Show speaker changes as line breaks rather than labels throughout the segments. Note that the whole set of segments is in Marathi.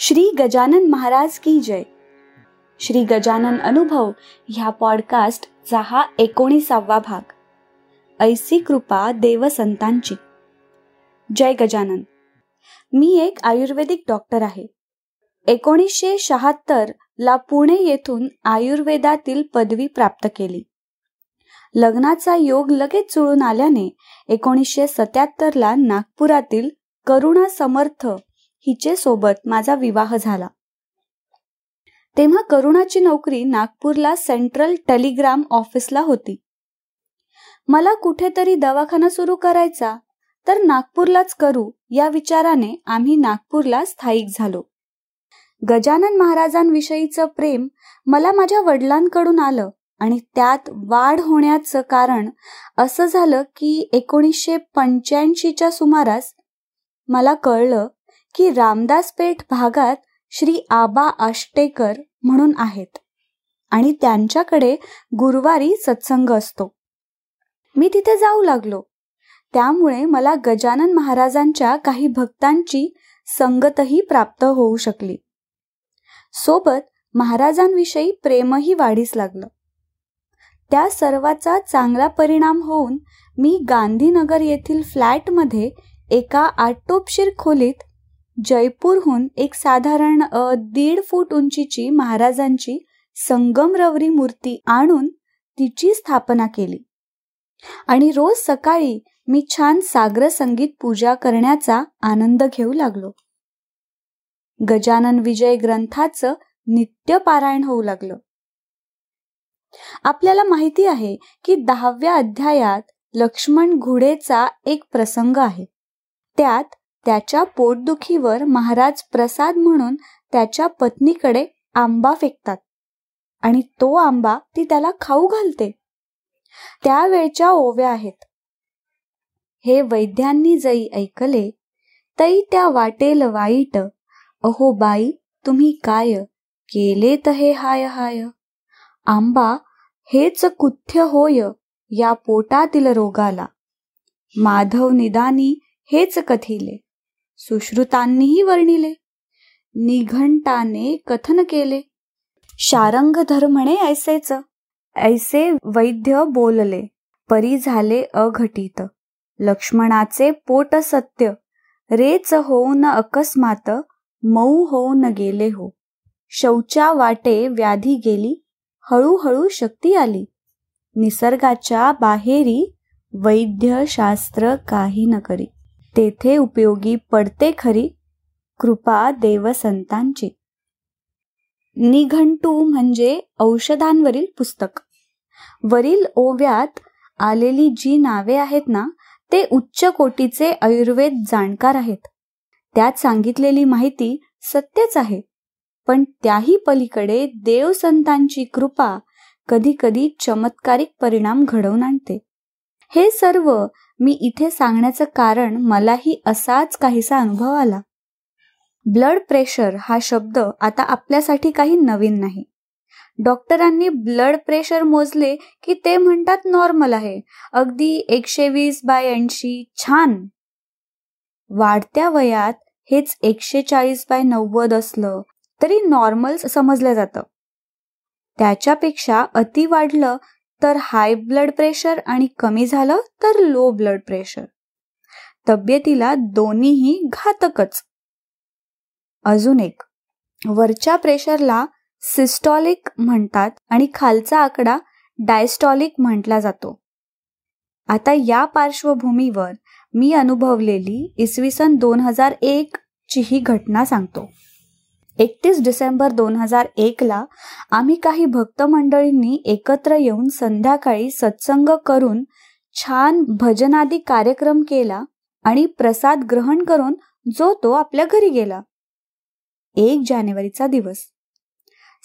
श्री गजानन महाराज की जय. श्री गजानन अनुभव ह्या पॉडकास्टचा हा एकोणीसावा भाग. ऐसी कृपा देवसंतांची. जय गजानन. मी एक आयुर्वेदिक डॉक्टर आहे. एकोणीसशे शहात्तर ला पुणे येथून आयुर्वेदातील पदवी प्राप्त केली. लग्नाचा योग लगेच जुळून आल्याने एकोणीसशे सत्याहत्तर ला नागपुरातील करुणा समर्थ हिचे सोबत माझा विवाह झाला. तेव्हा करुणाची नोकरी नागपूरला सेंट्रल टेलिग्राम ऑफिसला होती. मला कुठेतरी दवाखाना सुरू करायचा तर नागपूरलाच करू या विचाराने आम्ही नागपूरला स्थायिक झालो. गजानन महाराजांविषयीचं प्रेम मला माझ्या वडिलांकडून आलं आणि त्यात वाढ होण्याचं कारण असं झालं की एकोणीसशे पंच्याऐंशीच्या सुमारास मला कळलं की रामदासपेठ भागात श्री आबा आष्टेकर म्हणून आहेत. आणि त्यांच्याकडे गुरुवारी सत्संग असतो. मी तिथे जाऊ लागलो. त्यामुळे मला गजानन महाराजांच्या काही भक्तांची संगतही प्राप्त होऊ शकली. सोबत महाराजांविषयी प्रेमही वाढीस लागलं. त्या सर्वाचा चांगला परिणाम होऊन मी गांधीनगर येथील फ्लॅटमध्ये एका आटोपशीर खोलीत जयपूरहून एक साधारण दीड फूट उंचीची महाराजांची संगमरवरी मूर्ती आणून तिची स्थापना केली. आणि रोज सकाळी मी छान सागर संगीत पूजा करण्याचा आनंद घेऊ लागलो. गजानन विजय ग्रंथाचं नित्य पारायण होऊ लागलं. आपल्याला माहिती आहे की दहाव्या अध्यायात लक्ष्मण घोडेचा एक प्रसंग आहे. त्यात त्याच्या पोटदुखीवर महाराज प्रसाद म्हणून त्याच्या पत्नीकडे आंबा फेकतात. आणि तो आंबा ती त्याला खाऊ घालते. त्यावेळच्या ओव्या आहेत. हे वैद्यांनी जई ऐकले तई त्या वाटेल वाईट अहो बाई तुम्ही काय? केले त हे हाय हाय? आंबा हेच कुथ्य होय या पोटातील रोगाला. माधव निदानी हेच कथिले. सुश्रुतांनीही वर्णिले. निघंटाने कथन केले. शारंग धर्मणे ऐसेच. ऐसे वैद्य बोलले परी झाले अघटित. लक्ष्मणाचे पोट सत्य. रेच होऊन अकस्मात मऊ होऊन गेले हो. शौचा वाटे व्याधी गेली हळूहळू शक्ती आली. निसर्गाच्या बाहेरी वैद्य शास्त्र काही न करी. तेथे उपयोगी पडते खरी कृपा देवसंतांची. निघंटू म्हणजे औषधांवरील पुस्तक. वरील ओव्यात आलेली जी नावे आहेत ना ते उच्च कोटीचे आयुर्वेद जाणकार आहेत. त्यात सांगितलेली माहिती सत्यच आहे पण त्याही पलीकडे देवसंतांची कृपा कधी कधी चमत्कारिक परिणाम घडवून आणते. हे सर्व मी इथे सांगण्याचं कारण मलाही असाच काहीसा अनुभव आला. ब्लड प्रेशर हा शब्द आता आपल्यासाठी काही नवीन नाही. डॉक्टरांनी ब्लड प्रेशर मोजले की ते म्हणतात नॉर्मल आहे. अगदी एकशे वीस बाय ऐंशी छान. वाढत्या वयात हेच एकशे चाळीस बाय नव्वद असलं तरी नॉर्मल समजलं जातं. त्याच्यापेक्षा अति वाढलं तर हाय ब्लड प्रेशर आणि कमी झालं तर लो ब्लड प्रेशर तब्येतीला दोन्हीही घातकच. अजून एक. वरच्या प्रेशरला सिस्टॉलिक म्हणतात आणि खालचा आकडा डायस्टॉलिक म्हटला जातो. आता या पार्श्वभूमीवर मी अनुभवलेली इसवी सन दोन हजार एक ची ही घटना सांगतो. एकतीस डिसेंबर दोन हजार एकला आम्ही काही भक्त मंडळींनी एकत्र येऊन संध्याकाळी सत्संग करून छान भजनादी कार्यक्रम केला आणि प्रसाद ग्रहण करून जो तो आपल्या घरी गेला. एक जानेवारीचा दिवस.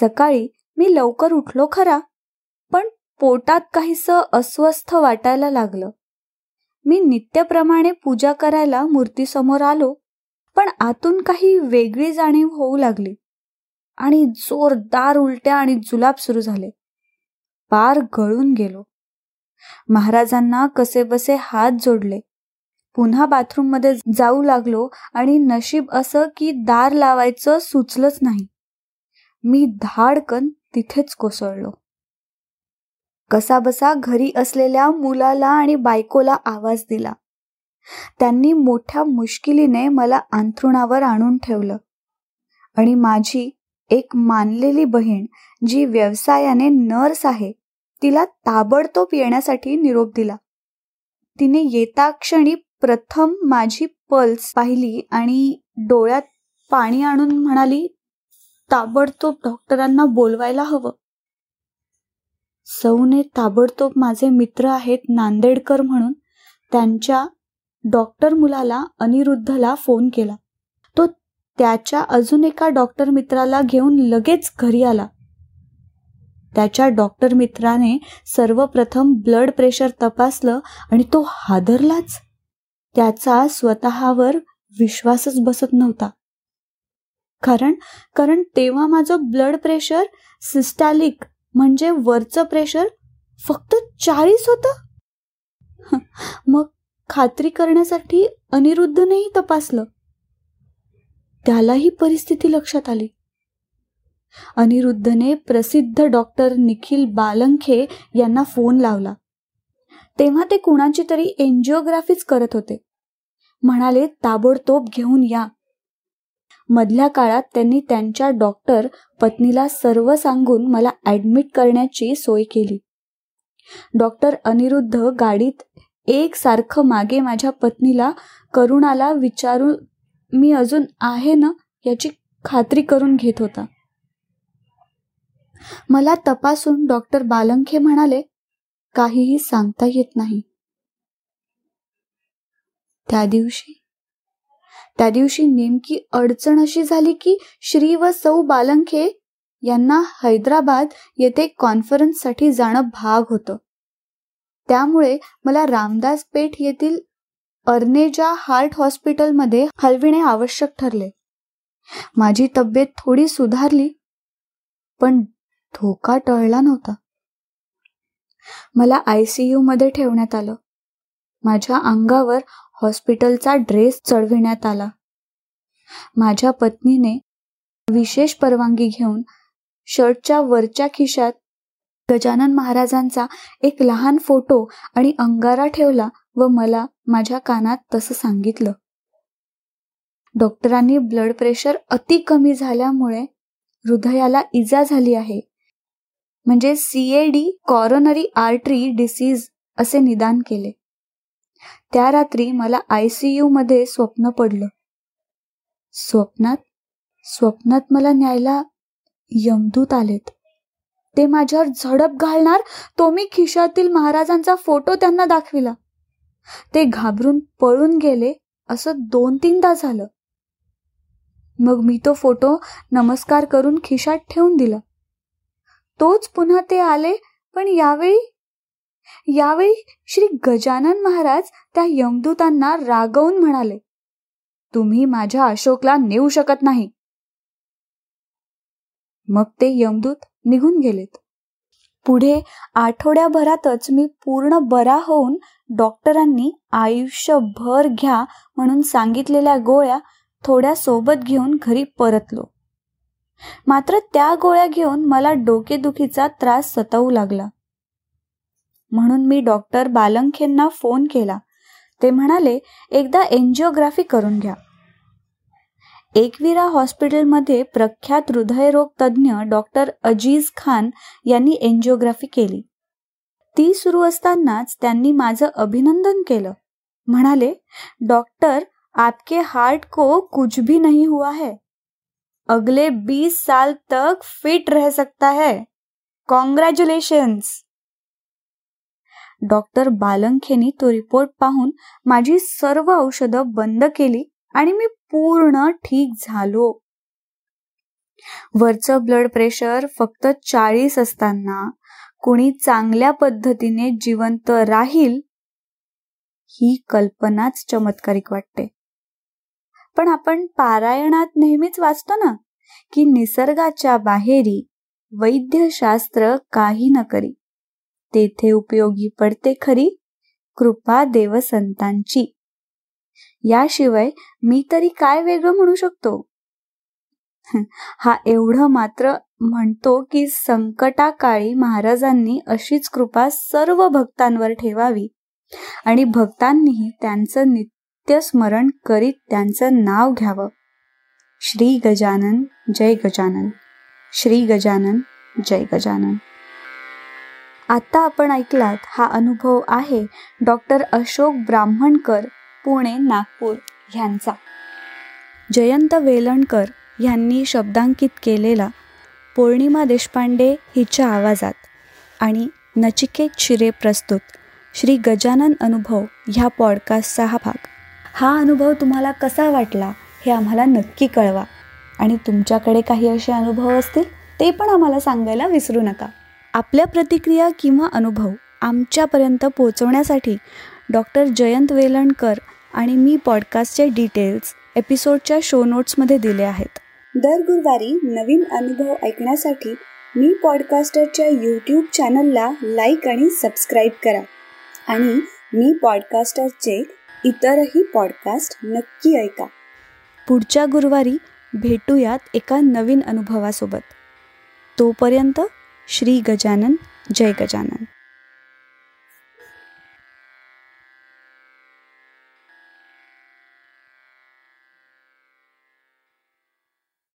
सकाळी मी लवकर उठलो खरा पण पोटात काहीस अस्वस्थ वाटायला लागलं. मी नित्यप्रमाणे पूजा करायला मूर्तीसमोर आलो. पण आतून काही वेगळी जाणीव होऊ लागली. आणि जोरदार उलट्या आणि जुलाब सुरू झाले. पार गळून गेलो. महाराजांना कसे बसे हात जोडले. पुन्हा बाथरूममध्ये जाऊ लागलो आणि नशीब असं की दार लावायचं सुचलंच नाही. मी धाडकन तिथेच कोसळलो. कसा बसा घरी असलेल्या मुलाला आणि बायकोला आवाज दिला. त्यांनी मोठ्या मुश्किलीने मला अंथरुणावर आणून ठेवलं. आणि माझी एक मानलेली बहीण जी व्यवसायाने नर्स आहे तिला ताबडतोब येण्यासाठी निरोप दिला. तिने येता क्षणी प्रथम माझी पल्स पाहिली आणि डोळ्यात पाणी आणून म्हणाली ताबडतोब डॉक्टरांना बोलवायला हवं. सौने ताबडतोब माझे मित्र आहेत नांदेडकर म्हणून त्यांच्या डॉक्टर मुलाला अनिरुद्धला फोन केला. तो त्याच्या अजून एका डॉक्टर मित्राला घेऊन लगेच घरी आला. त्याच्या डॉक्टर मित्राने सर्वप्रथम ब्लड प्रेशर तपासलं आणि तो हादरलाच. त्याचा स्वतःवर विश्वासच बसत नव्हता. कारण कारण तेव्हा माझं ब्लड प्रेशर सिस्टॅलिक म्हणजे वरचं प्रेशर फक्त चाळीस होतं. मग खात्री करण्यासाठी अनिरुद्धनेही तपासलं. त्यालाही परिस्थिती लक्षात आली. अनिरुद्धने प्रसिद्ध डॉक्टर निखिल बालंखे यांना फोन लावला. तेव्हा ते कुणाची तरी एन्जिओग्राफीच करत होते. म्हणाले ताबडतोब घेऊन या. मधल्या काळात त्यांनी त्यांच्या डॉक्टर पत्नीला सर्व सांगून मला ऍडमिट करण्याची सोय केली. डॉक्टर अनिरुद्ध गाडीत एकसारखं मागे माझ्या पत्नीला करुणाला विचारू मी अजून आहे ना याची खात्री करून घेत होता. मला तपासून डॉक्टर बालंखे म्हणाले काहीही सांगता येत नाही. त्या दिवशी त्या दिवशी नेमकी अडचण अशी झाली की श्री व सौ बालंखे यांना हैदराबाद येथे कॉन्फरन्ससाठी जाणं भाग होतं. त्यामुळे मला रामदास पेठ येथील अर्नेजा हार्ट हॉस्पिटलमध्ये हलविणे आवश्यक ठरले. माझी तब्येत थोडी सुधारली पण धोका टळला नव्हता. मला आयसीयू मध्ये ठेवण्यात आलं. माझ्या अंगावर हॉस्पिटलचा ड्रेस चढविण्यात आला. माझ्या पत्नीने विशेष परवानगी घेऊन शर्टच्या वरच्या खिशात गजानन महाराजांचा एक लहान फोटो आणि अंगारा ठेवला व मला माझ्या कानात तसं सांगितलं. डॉक्टरांनी ब्लड प्रेशर अति कमी झाल्यामुळे हृदयाला इजा झाली आहे. म्हणजे सीएडी कॉरोनरी आर्टरी डिसीज असे निदान केले. त्या रात्री मला आयसीयू मध्ये स्वप्न पडलं. स्वप्नात स्वप्नात मला न्यायला यमदूत आलेत. ते माझ्यावर झडप घालणार? तो मी खिशातील महाराजांचा फोटो त्यांना दाखविला. ते घाबरून पळून गेले असं दोन तीनदा झालं. मग मी तो फोटो नमस्कार करून खिशात ठेवून दिला. तोच पुन्हा ते आले पण यावेळी यावेळी श्री गजानन महाराज त्या यमदूतांना रागवून म्हणाले तुम्ही माझ्या अशोकला नेऊ शकत नाही. मग ते यमदूत निघून गेलेत. पुढे आठवड्याभरातच मी पूर्ण बरा होऊन डॉक्टरांनी आयुष्यभर घ्या म्हणून सांगितलेल्या गोळ्या थोड्या सोबत घेऊन घरी परतलो. मात्र त्या गोळ्या घेऊन मला डोकेदुखीचा त्रास सतावू लागला. म्हणून मी डॉक्टर बालंखेंना फोन केला. ते म्हणाले एकदा एन्जिओग्राफी करून घ्या. एकविरा हॉस्पिटलमध्ये प्रख्यात हृदयरोग तज्ज्ञ डॉक्टर अजीज खान यांनी एन्जिओग्राफी केली. ती सुरू असतानाच त्यांनी माझं अभिनंदन केलं. म्हणाले डॉक्टर आपके हार्ट को कुछ भी नहीं हुआ है. अगले बीस साल तक फिट रह सकता है. कॉंग्रॅच्युलेशन्स डॉक्टर बालंखेनी तो रिपोर्ट पाहून माझी सर्व औषधं बंद केली आणि मी पूर्ण ठीक झालो. वरचं ब्लड प्रेशर फक्त चाळीस असताना कुणी चांगल्या पद्धतीने जिवंत राहील ही कल्पनाच चमत्कारिक वाटते. पण आपण पारायणात नेहमीच वाचतो ना की निसर्गाच्या बाहेरी वैद्यशास्त्र काही न करी. तेथे उपयोगी पडते खरी कृपा देवसंतांची. याशिवाय मी तरी काय वेगळं म्हणू शकतो? हा एवढं मात्र म्हणतो की संकटाकाळी महाराजांनी अशीच कृपा सर्व भक्तांवर ठेवावी आणि भक्तांनीही त्यांचं नित्य स्मरण करीत त्यांचं नाव घ्यावं. श्री गजानन जय गजानन. श्री गजानन जय गजानन. आता आपण ऐकलात हा अनुभव आहे डॉक्टर अशोक ब्राह्मणकर पुणे नागपूर ह्यांचा. जयंत वेलणकर ह्यांनी शब्दांकित केलेला पौर्णिमा देशपांडे हिच्या आवाजात आणि नचिकेत शिरे प्रस्तुत श्री गजानन अनुभव ह्या पॉडकास्टचा हा भाग. हा अनुभव तुम्हाला कसा वाटला हे आम्हाला नक्की कळवा आणि तुमच्याकडे काही असे अनुभव असतील ते पण आम्हाला सांगायला विसरू नका. आपल्या प्रतिक्रिया किंवा अनुभव आमच्यापर्यंत पोहोचवण्यासाठी डॉक्टर जयंत वेलणकर आणि मी पॉडकास्टचे डिटेल्स एपिसोडच्या शो नोट्समध्ये दिले आहेत. दर गुरुवारी नवीन अनुभव ऐकण्यासाठी मी पॉडकास्टरच्या यूट्यूब चॅनलला लाईक आणि सबस्क्राईब करा. आणि मी पॉडकास्टरचे इतरही पॉडकास्ट नक्की ऐका. पुढच्या गुरुवारी भेटूयात एका नवीन अनुभवासोबत. तोपर्यंत श्री गजानन जय गजानन.